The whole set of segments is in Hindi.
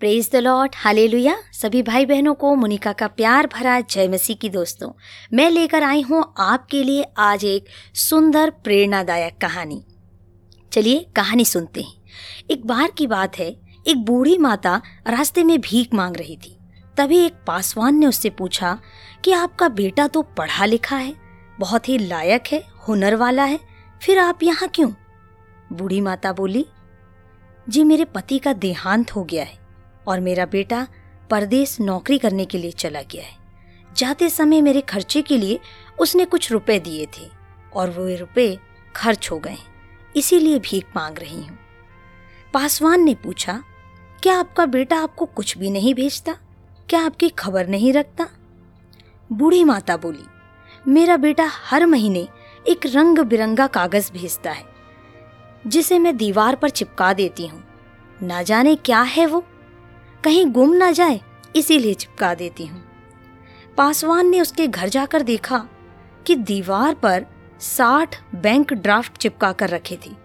प्रेज द लॉर्ड हालेलुया सभी भाई बहनों को, मुनिका का प्यार भरा जय मसीह की दोस्तों। मैं लेकर आई हूँ आपके लिए आज एक सुंदर, प्रेरणादायक कहानी। चलिए कहानी सुनते हैं। एक बार की बात है, एक बूढ़ी माता रास्ते में भीख मांग रही थी। तभी एक पासवान ने उससे पूछा कि आपका बेटा तो पढ़ा लिखा है, बहुत ही लायक है, हुनर वाला है, फिर आप यहाँ क्यों? बूढ़ी माता बोली, जी मेरे पति का देहांत हो गया है। और मेरा बेटा परदेश नौकरी करने के लिए चला गया है। जाते समय मेरे खर्चे के लिए उसने कुछ रुपए दिए थे और वो रुपए खर्च हो गए। इसीलिए भीख मांग रही हूँ। पासवान ने पूछा, क्या आपका बेटा आपको कुछ भी नहीं भेजता? क्या आपकी खबर नहीं रखता? बूढ़ी माता बोली, मेरा बेटा हर महीने एक रंग बिरंगा कागज़ भेजता है, जिसे मैं दीवार पर चिपका देती हूँ। ना जाने क्या है वो? कहीं गुम ना जाए, इसीलिए चिपका देती हूँ। पासवान ने उसके घर जाकर देखा कि दीवार पर साठ बैंक ड्राफ्ट चिपका कर रखे थी।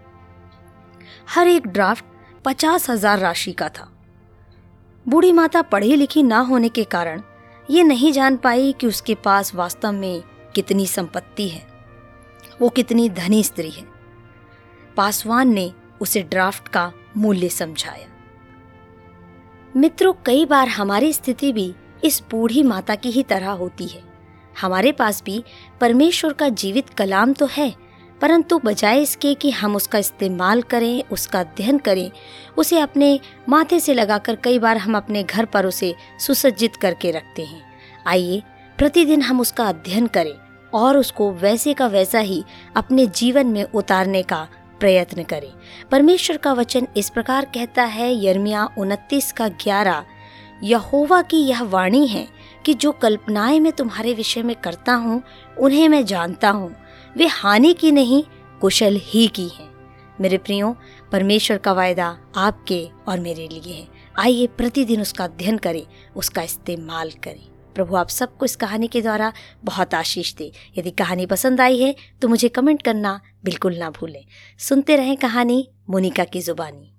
हर एक ड्राफ्ट पचास हज़ार राशि का था। बूढ़ी माता पढ़ी लिखी ना होने के कारण ये नहीं जान पाई कि उसके पास वास्तव में कितनी संपत्ति है। वो कितनी धनी स्त्री है। पासवान ने उसे ड्राफ्ट का मूल्य समझाया। मित्रों, कई बार हमारी स्थिति भी इस बूढ़ी माता की ही तरह होती है। हमारे पास भी परमेश्वर का जीवित कलाम तो है, परंतु बजाय इसके कि हम उसका इस्तेमाल करें, उसका अध्ययन करें, उसे अपने माथे से लगाकर कई बार हम अपने घर पर उसे सुसज्जित करके रखते हैं। आइए, प्रतिदिन हम उसका अध्ययन करें और उसको वैसे का वैसा ही अपने जीवन में उतारने का प्रयत्न करें। परमेश्वर का वचन इस प्रकार कहता है यर्मिया उनतीस का ग्यारह, यहोवा की यह वाणी है कि जो कल्पनाएँ मैं तुम्हारे विषय में करता हूँ, उन्हें मैं जानता हूँ। वे हानि की नहीं, कुशल ही की हैं। मेरे प्रियो, परमेश्वर का वायदा आपके और मेरे लिए है। आइए प्रतिदिन उसका अध्ययन करें, उसका इस्तेमाल करें। प्रभु आप सबको इस कहानी के द्वारा बहुत आशीष दे। यदि कहानी पसंद आई है तो मुझे कमेंट करना बिल्कुल ना भूलें। सुनते रहें कहानी, मोनिका की जुबानी।